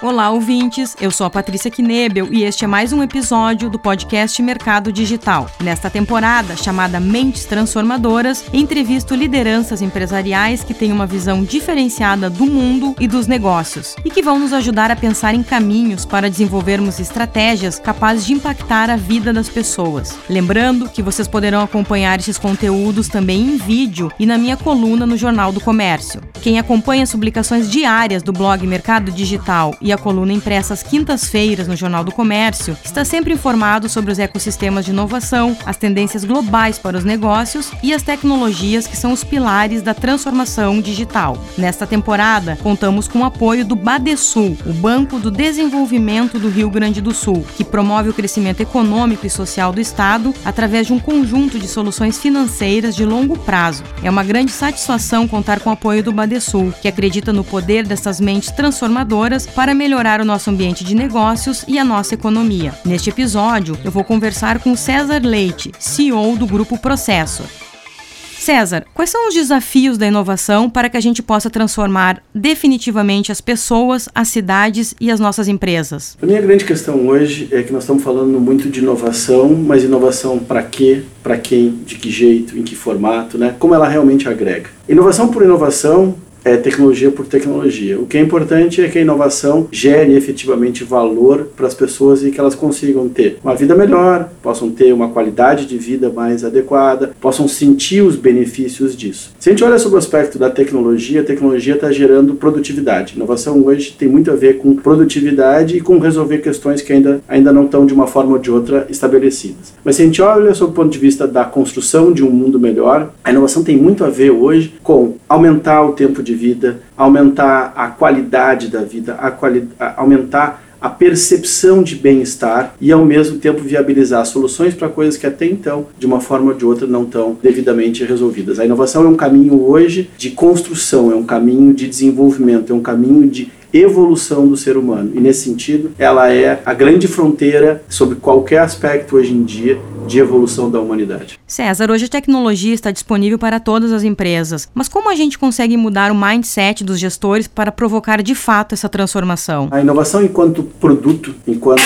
Olá, ouvintes! Eu sou a Patrícia Knebel e este é mais um episódio do podcast Mercado Digital. Nesta temporada, chamada Mentes Transformadoras, entrevisto lideranças empresariais que têm uma visão diferenciada do mundo e dos negócios e que vão nos ajudar a pensar em caminhos para desenvolvermos estratégias capazes de impactar a vida das pessoas. Lembrando que vocês poderão acompanhar esses conteúdos também em vídeo e na minha coluna no Jornal do Comércio. Quem acompanha as publicações diárias do blog Mercado Digital e a coluna impressa às quintas-feiras no Jornal do Comércio, está sempre informado sobre os ecossistemas de inovação, as tendências globais para os negócios e as tecnologias que são os pilares da transformação digital. Nesta temporada, contamos com o apoio do Badesul, o Banco do Desenvolvimento do Rio Grande do Sul, que promove o crescimento econômico e social do Estado através de um conjunto de soluções financeiras de longo prazo. É uma grande satisfação contar com o apoio do Badesul, que acredita no poder dessas mentes transformadoras para melhorar o nosso ambiente de negócios e a nossa economia. Neste episódio, eu vou conversar com César Leite, CEO do Grupo Processo. César, quais são os desafios da inovação para que a gente possa transformar definitivamente as pessoas, as cidades e as nossas empresas? A minha grande questão hoje é que nós estamos falando muito de inovação, mas inovação para quê, para quem, de que jeito, em que formato, né? Como ela realmente agrega. Inovação por inovação é, tecnologia por tecnologia. O que é importante é que a inovação gere efetivamente valor para as pessoas e que elas consigam ter uma vida melhor, possam ter uma qualidade de vida mais adequada, possam sentir os benefícios disso. Se a gente olha sobre o aspecto da tecnologia, a tecnologia está gerando produtividade. Inovação hoje tem muito a ver com produtividade e com resolver questões que ainda, ainda não estão de uma forma ou de outra estabelecidas. Mas se a gente olha sob o ponto de vista da construção de um mundo melhor, a inovação tem muito a ver hoje com aumentar o tempo de vida, aumentar a qualidade da vida, a quali aumentar a percepção de bem-estar e ao mesmo tempo viabilizar soluções para coisas que até então, de uma forma ou de outra, não estão devidamente resolvidas. A inovação é um caminho hoje de construção, é um caminho de desenvolvimento, é um caminho de evolução do ser humano. E nesse sentido, ela é a grande fronteira sobre qualquer aspecto hoje em dia de evolução da humanidade. César, hoje a tecnologia está disponível para todas as empresas, mas como a gente consegue mudar o mindset dos gestores para provocar de fato essa transformação? A inovação enquanto produto, enquanto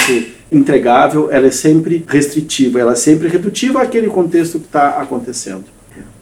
entregável, ela é sempre restritiva, ela é sempre redutiva àquele contexto que está acontecendo.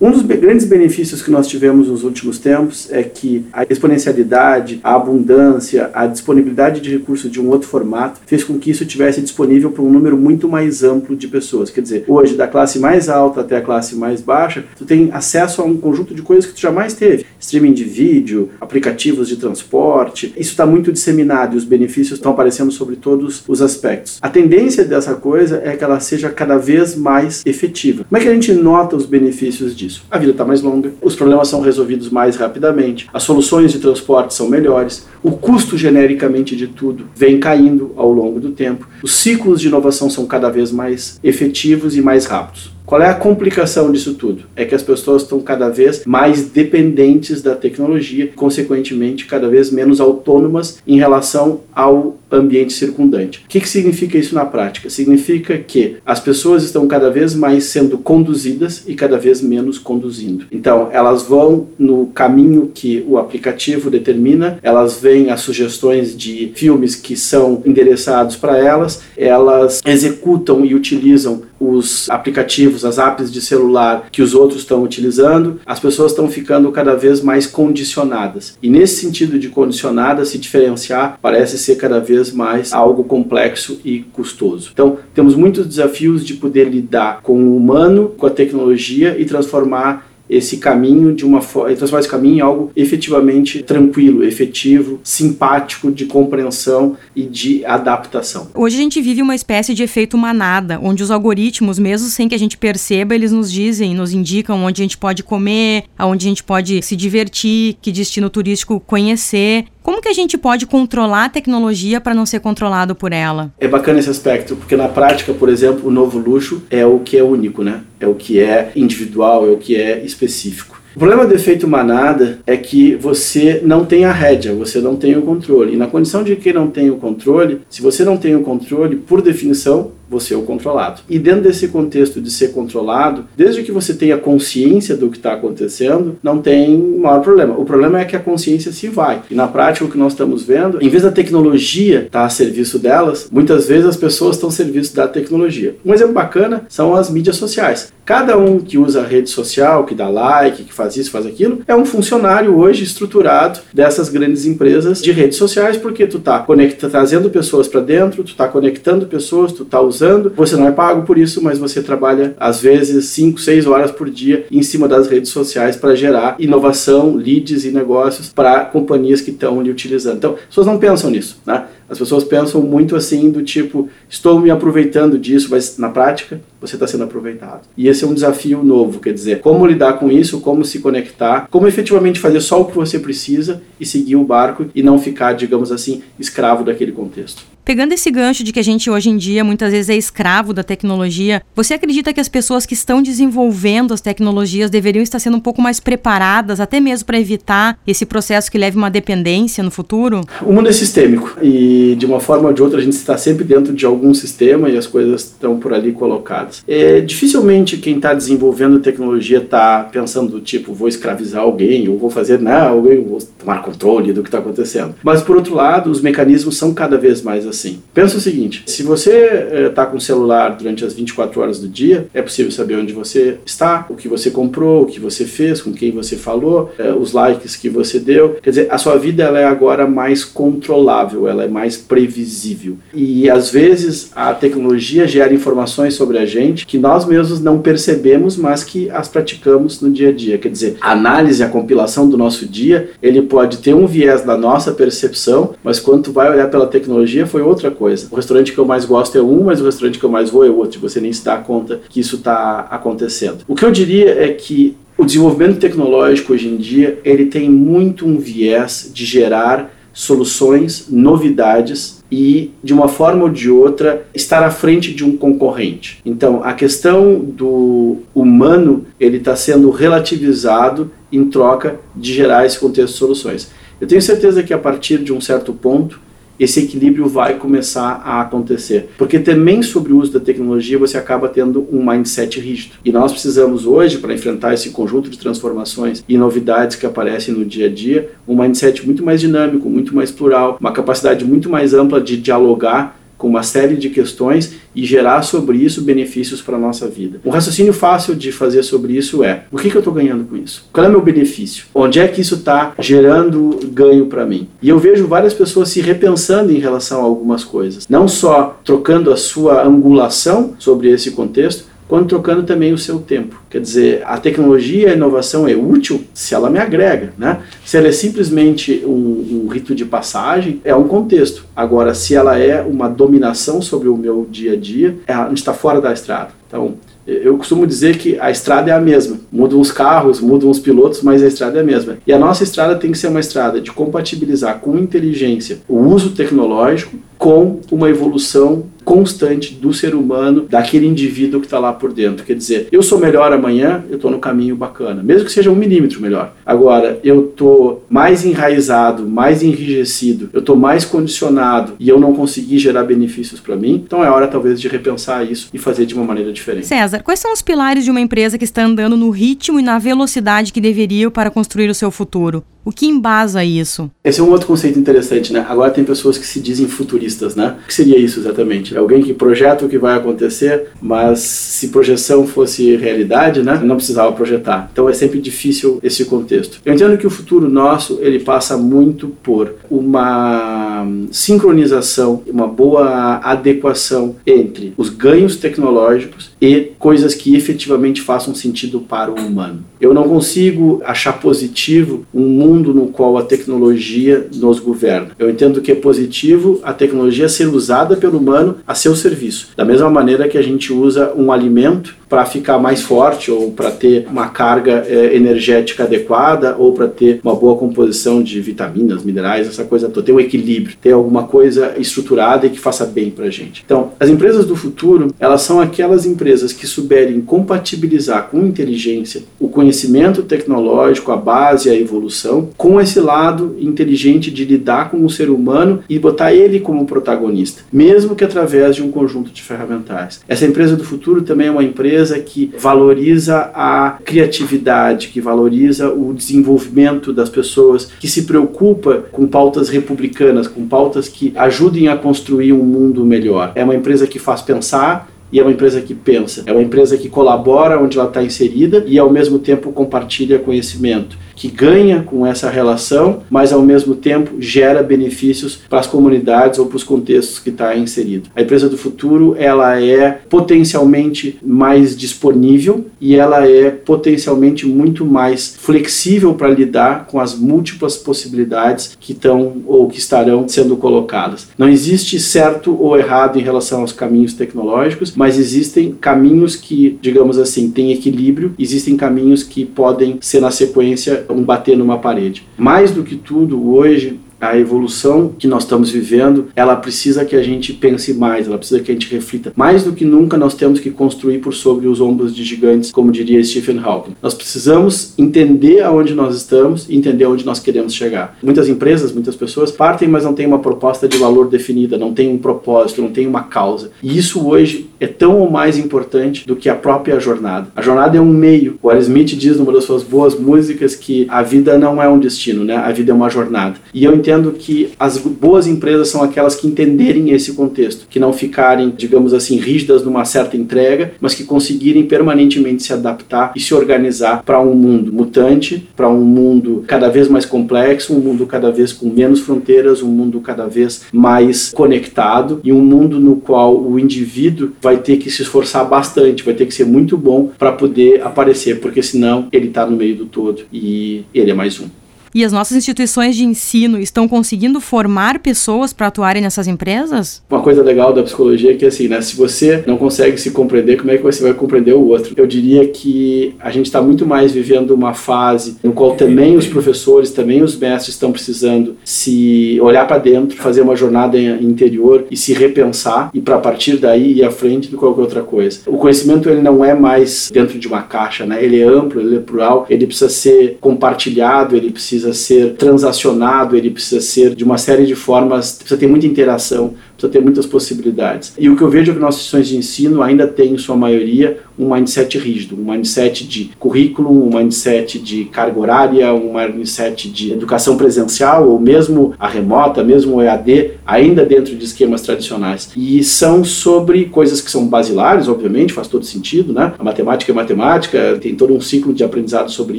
Um dos grandes benefícios que nós tivemos nos últimos tempos é que a exponencialidade, a abundância, a disponibilidade de recursos de um outro formato fez com que isso tivesse disponível para um número muito mais amplo de pessoas. Quer dizer, hoje, da classe mais alta até a classe mais baixa, tu tem acesso a um conjunto de coisas que tu jamais teve. Streaming de vídeo, aplicativos de transporte, isso está muito disseminado e os benefícios estão aparecendo sobre todos os aspectos. A tendência dessa coisa é que ela seja cada vez mais efetiva. Como é que a gente nota os benefícios disso? Disso. A vida está mais longa, os problemas são resolvidos mais rapidamente, as soluções de transporte são melhores, o custo genericamente de tudo vem caindo ao longo do tempo, os ciclos de inovação são cada vez mais efetivos e mais rápidos. Qual é a complicação disso tudo? É que as pessoas estão cada vez mais dependentes da tecnologia, consequentemente, cada vez menos autônomas em relação ao ambiente circundante. O que, que significa isso na prática? Significa que as pessoas estão cada vez mais sendo conduzidas e cada vez menos conduzindo. Então, elas vão no caminho que o aplicativo determina, elas veem as sugestões de filmes que são endereçados para elas, elas executam e utilizam os aplicativos, as apps de celular que os outros estão utilizando, as pessoas estão ficando cada vez mais condicionadas. E nesse sentido de condicionadas, se diferenciar parece ser cada vez mais algo complexo e custoso. Então, temos muitos desafios de poder lidar com o humano, com a tecnologia e transformar esse caminho de uma forma, transformar esse caminho em algo efetivamente tranquilo, efetivo, simpático, de compreensão e de adaptação. Hoje a gente vive uma espécie de efeito manada, onde os algoritmos, mesmo sem que a gente perceba, eles nos dizem, nos indicam onde a gente pode comer, aonde a gente pode se divertir, que destino turístico conhecer. Como que a gente pode controlar a tecnologia para não ser controlado por ela? É bacana esse aspecto, porque na prática, por exemplo, o novo luxo é o que é único, né? É o que é individual, é o que é específico. O problema do efeito manada é que você não tem a rédea, você não tem o controle. E na condição de que não tem o controle, se você não tem o controle, por definição, você é o controlado. E dentro desse contexto de ser controlado, desde que você tenha consciência do que está acontecendo, não tem maior problema. O problema é que a consciência se vai. E na prática, o que nós estamos vendo, em vez da tecnologia estar tá a serviço delas, muitas vezes as pessoas estão a serviço da tecnologia. Um exemplo bacana são as mídias sociais. Cada um que usa a rede social, que dá like, que faz isso, faz aquilo, é um funcionário hoje estruturado dessas grandes empresas de redes sociais, porque tu está trazendo pessoas para dentro, tu está conectando pessoas, tu está usando, você não é pago por isso, mas você trabalha às vezes 5, 6 horas por dia em cima das redes sociais para gerar inovação, leads e negócios para companhias que estão lhe utilizando. Então, as pessoas não pensam nisso, né? As pessoas pensam muito assim do tipo, estou me aproveitando disso, mas na prática você está sendo aproveitado. E esse é um desafio novo, quer dizer, como lidar com isso, como se conectar, como efetivamente fazer só o que você precisa e seguir o barco e não ficar, digamos assim, escravo daquele contexto. Pegando esse gancho de que a gente hoje em dia muitas vezes é escravo da tecnologia, você acredita que as pessoas que estão desenvolvendo as tecnologias deveriam estar sendo um pouco mais preparadas, até mesmo para evitar esse processo que leve uma dependência no futuro? O mundo é sistêmico e de uma forma ou de outra a gente está sempre dentro de algum sistema e as coisas estão por ali colocadas. É, dificilmente quem está desenvolvendo tecnologia está pensando do tipo vou escravizar alguém ou vou fazer não, eu vou tomar controle do que está acontecendo. Mas por outro lado, os mecanismos são cada vez mais assim. Pensa o seguinte: se você está eh, com o celular durante as 24 horas do dia, é possível saber onde você está, o que você comprou, o que você fez, com quem você falou, eh, os likes que você deu. Quer dizer, a sua vida ela é agora mais controlável, ela é mais previsível. E às vezes a tecnologia gera informações sobre a gente que nós mesmos não percebemos, mas que as praticamos no dia a dia. Quer dizer, a análise, a compilação do nosso dia, ele pode ter um viés da nossa percepção, mas quando tu vai olhar pela tecnologia foi outra coisa. O restaurante que eu mais gosto é um, mas o restaurante que eu mais vou é outro. Você nem se dá conta que isso está acontecendo. O que eu diria é que o desenvolvimento tecnológico hoje em dia ele tem muito um viés de gerar soluções, novidades e de uma forma ou de outra estar à frente de um concorrente. Então a questão do humano ele está sendo relativizado em troca de gerar esse contexto de soluções. Eu tenho certeza que a partir de um certo ponto esse equilíbrio vai começar a acontecer. Porque também sobre o uso da tecnologia você acaba tendo um mindset rígido. E nós precisamos hoje, para enfrentar esse conjunto de transformações e novidades que aparecem no dia a dia, um mindset muito mais dinâmico, muito mais plural, uma capacidade muito mais ampla de dialogar com uma série de questões e gerar sobre isso benefícios para a nossa vida. Um raciocínio fácil de fazer sobre isso é: o que, que eu estou ganhando com isso? Qual é o meu benefício? Onde é que isso está gerando ganho para mim? E eu vejo várias pessoas se repensando em relação a algumas coisas, não só trocando a sua angulação sobre esse contexto, quando trocando também o seu tempo. Quer dizer, a tecnologia, a inovação é útil se ela me agrega, né? Se ela é simplesmente um, um rito de passagem, é um contexto. Agora, se ela é uma dominação sobre o meu dia a dia, é, a gente está fora da estrada. Então, eu costumo dizer que a estrada é a mesma. Mudam os carros, mudam os pilotos, mas a estrada é a mesma. E a nossa estrada tem que ser uma estrada de compatibilizar com inteligência o uso tecnológico com uma evolução constante do ser humano, daquele indivíduo que está lá por dentro. Quer dizer, eu sou melhor amanhã, eu estou no caminho bacana, mesmo que seja um milímetro melhor. Agora, eu estou mais enraizado, mais enrijecido, eu estou mais condicionado e eu não consegui gerar benefícios para mim, então é hora talvez de repensar isso e fazer de uma maneira diferente. César, quais são os pilares de uma empresa que está andando no ritmo e na velocidade que deveria para construir o seu futuro? O que embasa isso? Esse é um outro conceito interessante, né? Agora tem pessoas que se dizem futuristas, né? O que seria isso exatamente? É alguém que projeta o que vai acontecer, mas se projeção fosse realidade, né? Não precisava projetar. Então é sempre difícil esse contexto. Eu entendo que o futuro nosso, ele passa muito por uma sincronização, uma boa adequação entre os ganhos tecnológicos e coisas que efetivamente façam sentido para o humano. Eu não consigo achar positivo um mundo no qual a tecnologia nos governa. Eu entendo que é positivo a tecnologia ser usada pelo humano a seu serviço. Da mesma maneira que a gente usa um alimento para ficar mais forte ou para ter uma carga é, energética adequada ou para ter uma boa composição de vitaminas, minerais, essa coisa toda, ter um equilíbrio, ter alguma coisa estruturada e que faça bem para a gente. Então, as empresas do futuro, elas são aquelas empresas que souberem compatibilizar com inteligência o conhecimento tecnológico, a base, a evolução, com esse lado inteligente de lidar com o ser humano e botar ele como protagonista, mesmo que através de um conjunto de ferramentais. Essa empresa do futuro também é uma empresa que valoriza a criatividade, que valoriza o desenvolvimento das pessoas, que se preocupa com pautas republicanas, com pautas que ajudem a construir um mundo melhor. É uma empresa que faz pensar, e é uma empresa que pensa, é uma empresa que colabora onde ela está inserida e ao mesmo tempo compartilha conhecimento que ganha com essa relação, mas ao mesmo tempo gera benefícios para as comunidades ou para os contextos que está inserido. A empresa do futuro ela é potencialmente mais disponível e ela é potencialmente muito mais flexível para lidar com as múltiplas possibilidades que estão ou que estarão sendo colocadas. Não existe certo ou errado em relação aos caminhos tecnológicos, mas existem caminhos que, digamos assim, têm equilíbrio, existem caminhos que podem ser na sequência um bater numa parede. Mais do que tudo, hoje, a evolução que nós estamos vivendo, ela precisa que a gente pense mais, ela precisa que a gente reflita. Mais do que nunca, nós temos que construir por sobre os ombros de gigantes, como diria Stephen Hawking. Nós precisamos entender aonde nós estamos e entender aonde nós queremos chegar. Muitas empresas, muitas pessoas partem, mas não têm uma proposta de valor definida, não tem um propósito, não tem uma causa. E isso hoje é tão ou mais importante do que a própria jornada. A jornada é um meio. O Smith diz numa das suas boas músicas que a vida não é um destino, né? A vida é uma jornada. E eu entendo entendo que as boas empresas são aquelas que entenderem esse contexto, que não ficarem, digamos assim, rígidas numa certa entrega, mas que conseguirem permanentemente se adaptar e se organizar para um mundo mutante, para um mundo cada vez mais complexo, um mundo cada vez com menos fronteiras, um mundo cada vez mais conectado e um mundo no qual o indivíduo vai ter que se esforçar bastante, vai ter que ser muito bom para poder aparecer, porque senão ele está no meio do todo e ele é mais um. E as nossas instituições de ensino estão conseguindo formar pessoas para atuarem nessas empresas? Uma coisa legal da psicologia é que assim, né, se você não consegue se compreender, como é que você vai compreender o outro? Eu diria que a gente está muito mais vivendo uma fase no qual também os professores, também os mestres estão precisando se olhar para dentro, fazer uma jornada interior e se repensar e para partir daí ir à frente do qualquer outra coisa. O conhecimento ele não é mais dentro de uma caixa, né? Ele é amplo, ele é plural, ele precisa ser compartilhado, ele precisa precisa ser transacionado, ele precisa ser de uma série de formas, precisa ter muita interação, precisa ter muitas possibilidades. E o que eu vejo é que nossas instituições de ensino ainda têm, em sua maioria, um mindset rígido, um mindset de currículo, um mindset de carga horária, um mindset de educação presencial ou mesmo a remota, mesmo o EAD, ainda dentro de esquemas tradicionais. E são sobre coisas que são basilares, obviamente, faz todo sentido, né? A matemática é matemática, tem todo um ciclo de aprendizado sobre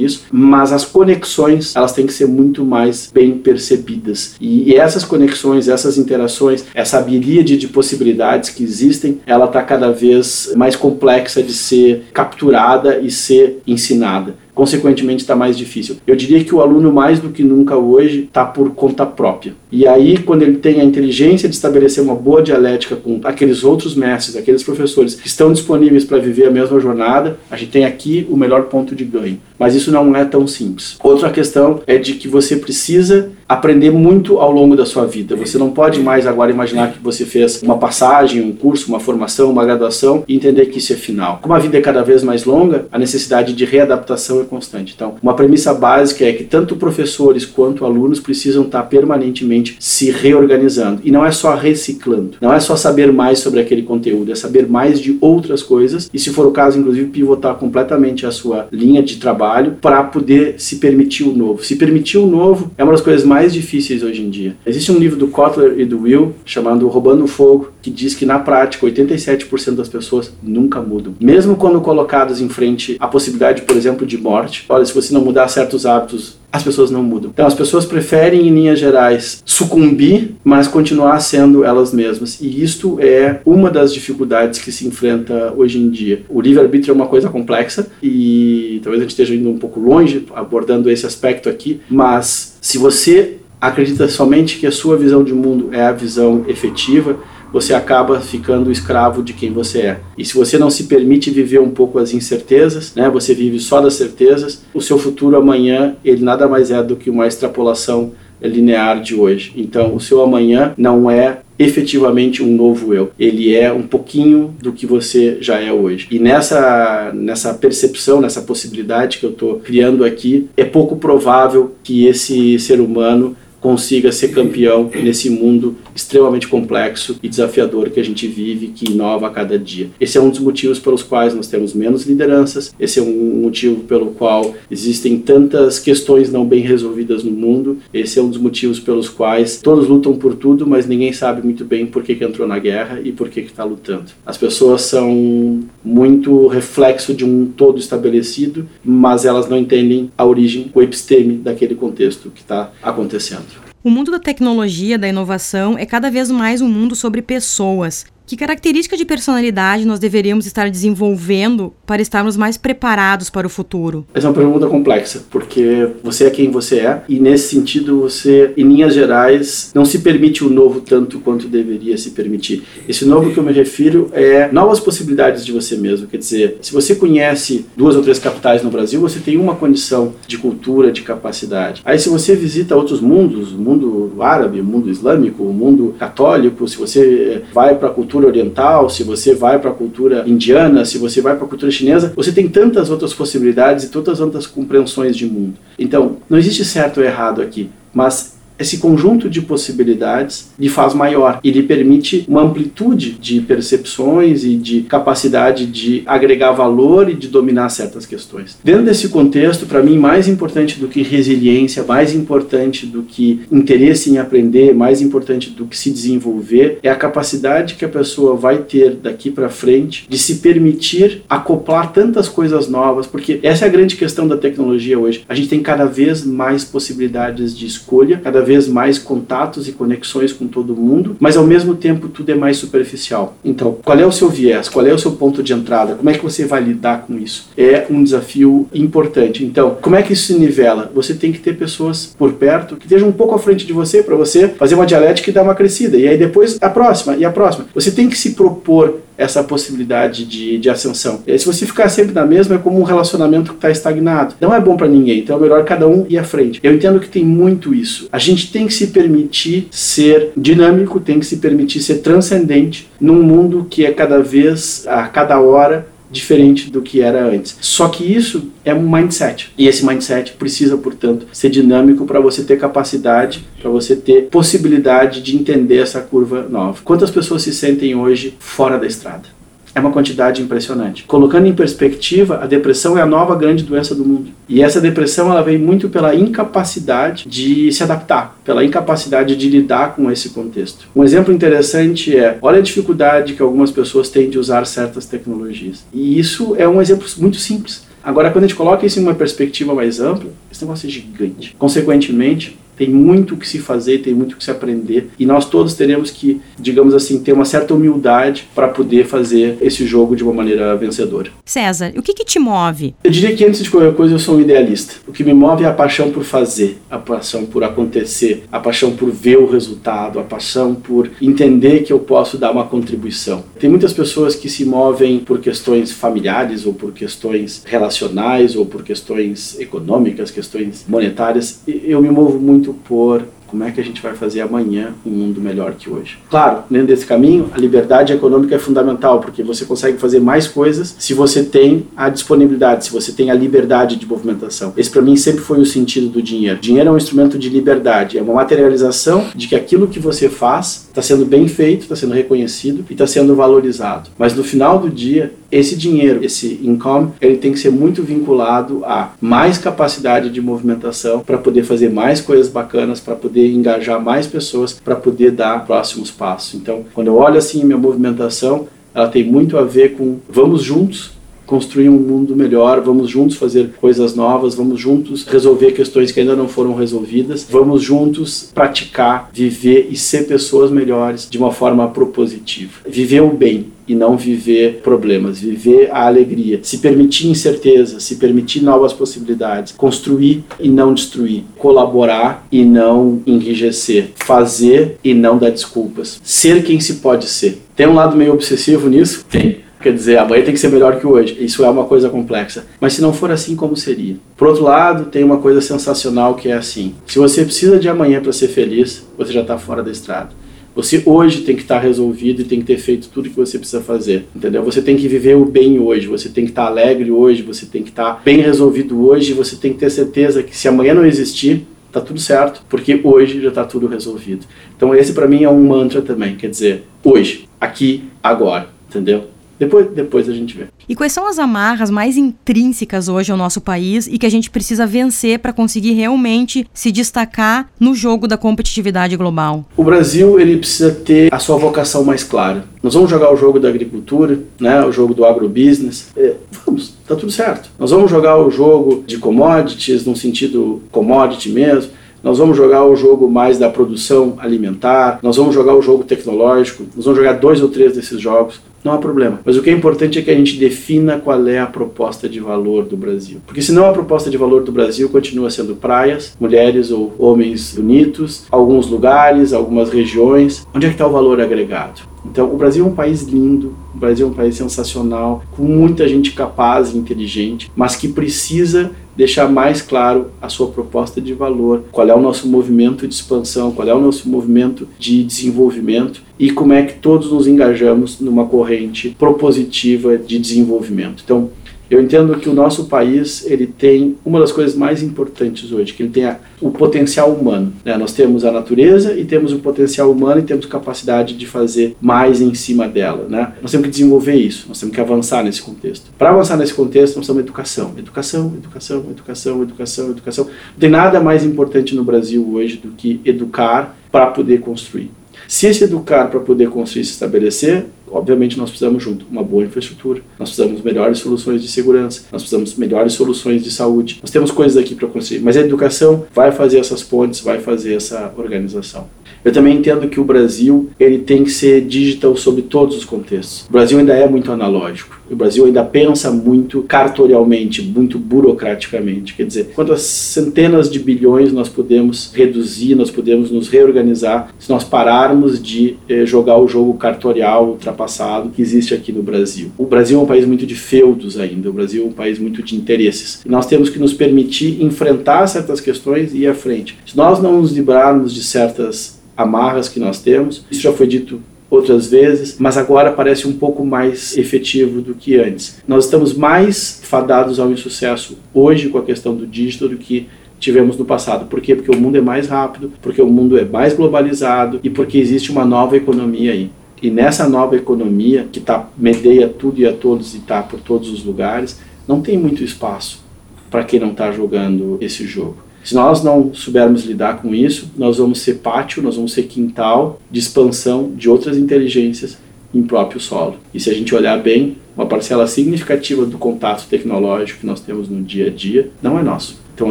isso, mas as conexões, elas têm que ser muito mais bem percebidas. E, essas conexões, essas interações, essa miríade de possibilidades que existem, ela está cada vez mais complexa de ser capturada e ser ensinada consequentemente está mais difícil. Eu diria que o aluno, mais do que nunca hoje, está por conta própria. E aí, quando ele tem a inteligência de estabelecer uma boa dialética com aqueles outros mestres, aqueles professores que estão disponíveis para viver a mesma jornada, a gente tem aqui o melhor ponto de ganho. Mas isso não é tão simples. Outra questão é de que você precisa aprender muito ao longo da sua vida. Você não pode mais agora imaginar que você fez uma passagem, um curso, uma formação, uma graduação e entender que isso é final. Como a vida é cada vez mais longa, a necessidade de readaptação é constante. Então, uma premissa básica é que tanto professores quanto alunos precisam estar permanentemente se reorganizando. E não é só reciclando, não é só saber mais sobre aquele conteúdo, é saber mais de outras coisas e, se for o caso, inclusive, pivotar completamente a sua linha de trabalho para poder se permitir o novo. Se permitir o novo é uma das coisas mais difíceis hoje em dia. Existe um livro do Kotler e do Will chamado Roubando o Fogo, que diz que na prática 87% das pessoas nunca mudam. Mesmo quando colocadas em frente à possibilidade, por exemplo, de morte. Olha, se você não mudar certos hábitos, as pessoas não mudam. Então as pessoas preferem, em linhas gerais, sucumbir, mas continuar sendo elas mesmas. E isto é uma das dificuldades que se enfrenta hoje em dia. O livre-arbítrio é uma coisa complexa e talvez a gente esteja indo um pouco longe abordando esse aspecto aqui, mas se você acredita somente que a sua visão de mundo é a visão efetiva, você acaba ficando escravo de quem você é. E se você não se permite viver um pouco as incertezas, né, você vive só das certezas, o seu futuro amanhã, ele nada mais é do que uma extrapolação linear de hoje. Então, o seu amanhã não é efetivamente um novo eu. Ele é um pouquinho do que você já é hoje. E nessa, nessa percepção, nessa possibilidade que eu estou criando aqui, é pouco provável que esse ser humano consiga ser campeão nesse mundo extremamente complexo e desafiador que a gente vive, que inova a cada dia. Esse é um dos motivos pelos quais nós temos menos lideranças, esse é um motivo pelo qual existem tantas questões não bem resolvidas no mundo, esse é um dos motivos pelos quais todos lutam por tudo, mas ninguém sabe muito bem por que, que entrou na guerra e por que está lutando. As pessoas são muito reflexo de um todo estabelecido, mas elas não entendem a origem, o episteme daquele contexto que está acontecendo. O mundo da tecnologia, da inovação, é cada vez mais um mundo sobre pessoas. Que característica de personalidade nós deveríamos estar desenvolvendo para estarmos mais preparados para o futuro? Essa é uma pergunta complexa, porque você é quem você é e nesse sentido você, em linhas gerais, não se permite o novo tanto quanto deveria se permitir. Esse novo que eu me refiro é novas possibilidades de você mesmo. Quer dizer, se você conhece duas ou três capitais no Brasil, você tem uma condição de cultura, de capacidade. Aí se você visita outros mundos, o mundo árabe, o mundo islâmico, o mundo católico, se você vai para a cultura cultura oriental, se você vai para a cultura indiana, se você vai para a cultura chinesa, você tem tantas outras possibilidades e tantas outras compreensões de mundo. Então, não existe certo ou errado aqui, mas esse conjunto de possibilidades lhe faz maior e lhe permite uma amplitude de percepções e de capacidade de agregar valor e de dominar certas questões. Dentro desse contexto, para mim, mais importante do que resiliência, mais importante do que interesse em aprender, mais importante do que se desenvolver, é a capacidade que a pessoa vai ter daqui para frente de se permitir acoplar tantas coisas novas, porque essa é a grande questão da tecnologia hoje. A gente tem cada vez mais possibilidades de escolha, cada vez mais contatos e conexões com todo mundo, mas ao mesmo tempo tudo é mais superficial. Então, qual é o seu viés? Qual é o seu ponto de entrada? Como é que você vai lidar com isso? É um desafio importante. Então, como é que isso se nivela? Você tem que ter pessoas por perto que estejam um pouco à frente de você para você fazer uma dialética e dar uma crescida. E aí depois a próxima e a próxima. Você tem que se propor essa possibilidade de, de ascensão. E se você ficar sempre na mesma, é como um relacionamento que está estagnado. Não é bom para ninguém, então é melhor cada um ir à frente. Eu entendo que tem muito isso. A gente tem que se permitir ser dinâmico, tem que se permitir ser transcendente num mundo que é cada vez, a cada hora, diferente do que era antes. Só que isso é um mindset. E esse mindset precisa, portanto, ser dinâmico para você ter capacidade, para você ter possibilidade de entender essa curva nova. Quantas pessoas se sentem hoje fora da estrada? É uma quantidade impressionante. Colocando em perspectiva, a depressão é a nova grande doença do mundo. E essa depressão ela vem muito pela incapacidade de se adaptar, pela incapacidade de lidar com esse contexto. Um exemplo interessante é, olha a dificuldade que algumas pessoas têm de usar certas tecnologias. E isso é um exemplo muito simples. Agora, quando a gente coloca isso em uma perspectiva mais ampla, esse negócio é gigante. Consequentemente, tem muito o que se fazer, tem muito o que se aprender e nós todos teremos que, digamos assim, ter uma certa humildade para poder fazer esse jogo de uma maneira vencedora. César, o que, que te move? Eu diria que antes de qualquer coisa eu sou um idealista. O que me move é a paixão por fazer, a paixão por acontecer, a paixão por ver o resultado, a paixão por entender que eu posso dar uma contribuição. Tem muitas pessoas que se movem por questões familiares ou por questões relacionais ou por questões econômicas, questões monetárias. Eu me movo muito muito por como é que a gente vai fazer amanhã um mundo melhor que hoje. Claro, dentro desse caminho, a liberdade econômica é fundamental, porque você consegue fazer mais coisas se você tem a disponibilidade, se você tem a liberdade de movimentação. Esse para mim sempre foi o sentido do dinheiro. Dinheiro é um instrumento de liberdade, é uma materialização de que aquilo que você faz está sendo bem feito, está sendo reconhecido e está sendo valorizado. Mas no final do dia, esse dinheiro, esse income, ele tem que ser muito vinculado a mais capacidade de movimentação para poder fazer mais coisas bacanas, para poder engajar mais pessoas, para poder dar próximos passos. Então, quando eu olho assim minha movimentação, ela tem muito a ver com vamos juntos construir um mundo melhor, vamos juntos fazer coisas novas, vamos juntos resolver questões que ainda não foram resolvidas, vamos juntos praticar, viver e ser pessoas melhores de uma forma propositiva. Viver o bem e não viver problemas, viver a alegria, se permitir incerteza, se permitir novas possibilidades, construir e não destruir, colaborar e não enrijecer, fazer e não dar desculpas, ser quem se pode ser. Tem um lado meio obsessivo nisso? Tem Quer dizer, amanhã tem que ser melhor que hoje. Isso é uma coisa complexa. Mas se não for assim, como seria? Por outro lado, tem uma coisa sensacional que é assim: se você precisa de amanhã para ser feliz, você já está fora da estrada. Você hoje tem que estar tá resolvido e tem que ter feito tudo que você precisa fazer, entendeu? Você tem que viver o bem hoje, você tem que estar tá alegre hoje, você tem que estar tá bem resolvido hoje, você tem que ter certeza que se amanhã não existir, tá tudo certo, porque hoje já está tudo resolvido. Então esse para mim é um mantra também, quer dizer, hoje, aqui, agora, entendeu? Depois, depois a gente vê. E quais são as amarras mais intrínsecas hoje ao nosso país e que a gente precisa vencer para conseguir realmente se destacar no jogo da competitividade global? O Brasil ele precisa ter a sua vocação mais clara. Nós vamos jogar o jogo da agricultura, né, o jogo do agrobusiness. É, vamos, tá tudo certo. Nós vamos jogar o jogo de commodities, no sentido commodity mesmo nós vamos jogar o jogo mais da produção alimentar, nós vamos jogar o jogo tecnológico, nós vamos jogar dois ou três desses jogos. Não há problema. Mas o que é importante é que a gente defina qual é a proposta de valor do Brasil. Porque senão a proposta de valor do Brasil continua sendo praias, mulheres ou homens bonitos, alguns lugares, algumas regiões. Onde é que está o valor agregado? Então, o Brasil é um país lindo, o Brasil é um país sensacional, com muita gente capaz e inteligente, mas que precisa deixar mais claro a sua proposta de valor, qual é o nosso movimento de expansão, qual é o nosso movimento de desenvolvimento e como é que todos nos engajamos numa corrente propositiva de desenvolvimento. Então, eu entendo que o nosso país ele tem uma das coisas mais importantes hoje, que ele tem a, o potencial humano. Né? Nós temos a natureza e temos o potencial humano e temos capacidade de fazer mais em cima dela. Né? Nós temos que desenvolver isso, nós temos que avançar nesse contexto. Para avançar nesse contexto, nós temos educação. Educação, educação, educação, educação, educação. Não tem nada mais importante no Brasil hoje do que educar para poder construir. Se esse educar para poder construir se estabelecer, obviamente nós precisamos junto uma boa infraestrutura, nós precisamos melhores soluções de segurança, nós precisamos melhores soluções de saúde. Nós temos coisas aqui para construir, mas a educação vai fazer essas pontes, vai fazer essa organização. Eu também entendo que o Brasil ele tem que ser digital sobre todos os contextos. O Brasil ainda é muito analógico. O Brasil ainda pensa muito cartorialmente, muito burocraticamente. Quer dizer, quantas centenas de bilhões nós podemos reduzir, nós podemos nos reorganizar se nós pararmos de eh, jogar o jogo cartorial ultrapassado que existe aqui no Brasil. O Brasil é um país muito de feudos ainda. O Brasil é um país muito de interesses. E nós temos que nos permitir enfrentar certas questões e ir à frente. Se nós não nos livrarmos de certas amarras que nós temos. Isso já foi dito outras vezes, mas agora parece um pouco mais efetivo do que antes. Nós estamos mais fadados ao insucesso hoje com a questão do digital do que tivemos no passado. Por quê? Porque o mundo é mais rápido, porque o mundo é mais globalizado e porque existe uma nova economia aí. E nessa nova economia, que tá, medeia tudo e a todos e está por todos os lugares, não tem muito espaço para quem não está jogando esse jogo. Se nós não soubermos lidar com isso, nós vamos ser pátio, nós vamos ser quintal de expansão de outras inteligências em próprio solo. E se a gente olhar bem, uma parcela significativa do contato tecnológico que nós temos no dia a dia não é nosso. Então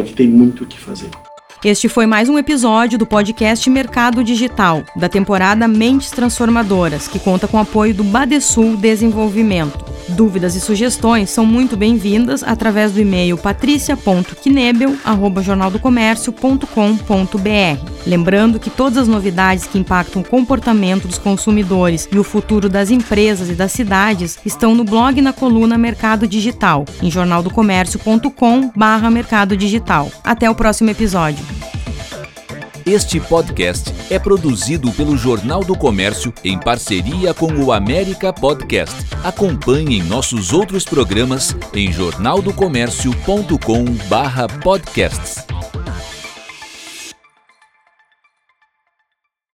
aqui tem muito o que fazer. Este foi mais um episódio do podcast Mercado Digital, da temporada Mentes Transformadoras, que conta com o apoio do Badesul Desenvolvimento. Dúvidas e sugestões são muito bem-vindas através do e-mail patricia.quinebel@jornaldocomércio.com.br. Lembrando que todas as novidades que impactam o comportamento dos consumidores e o futuro das empresas e das cidades estão no blog na coluna Mercado Digital, em jornaldocomércio.com/mercado digital. Até o próximo episódio. Este podcast é produzido pelo Jornal do Comércio em parceria com o América Podcast. Acompanhe nossos outros programas em jornaldocomércio.com/podcasts.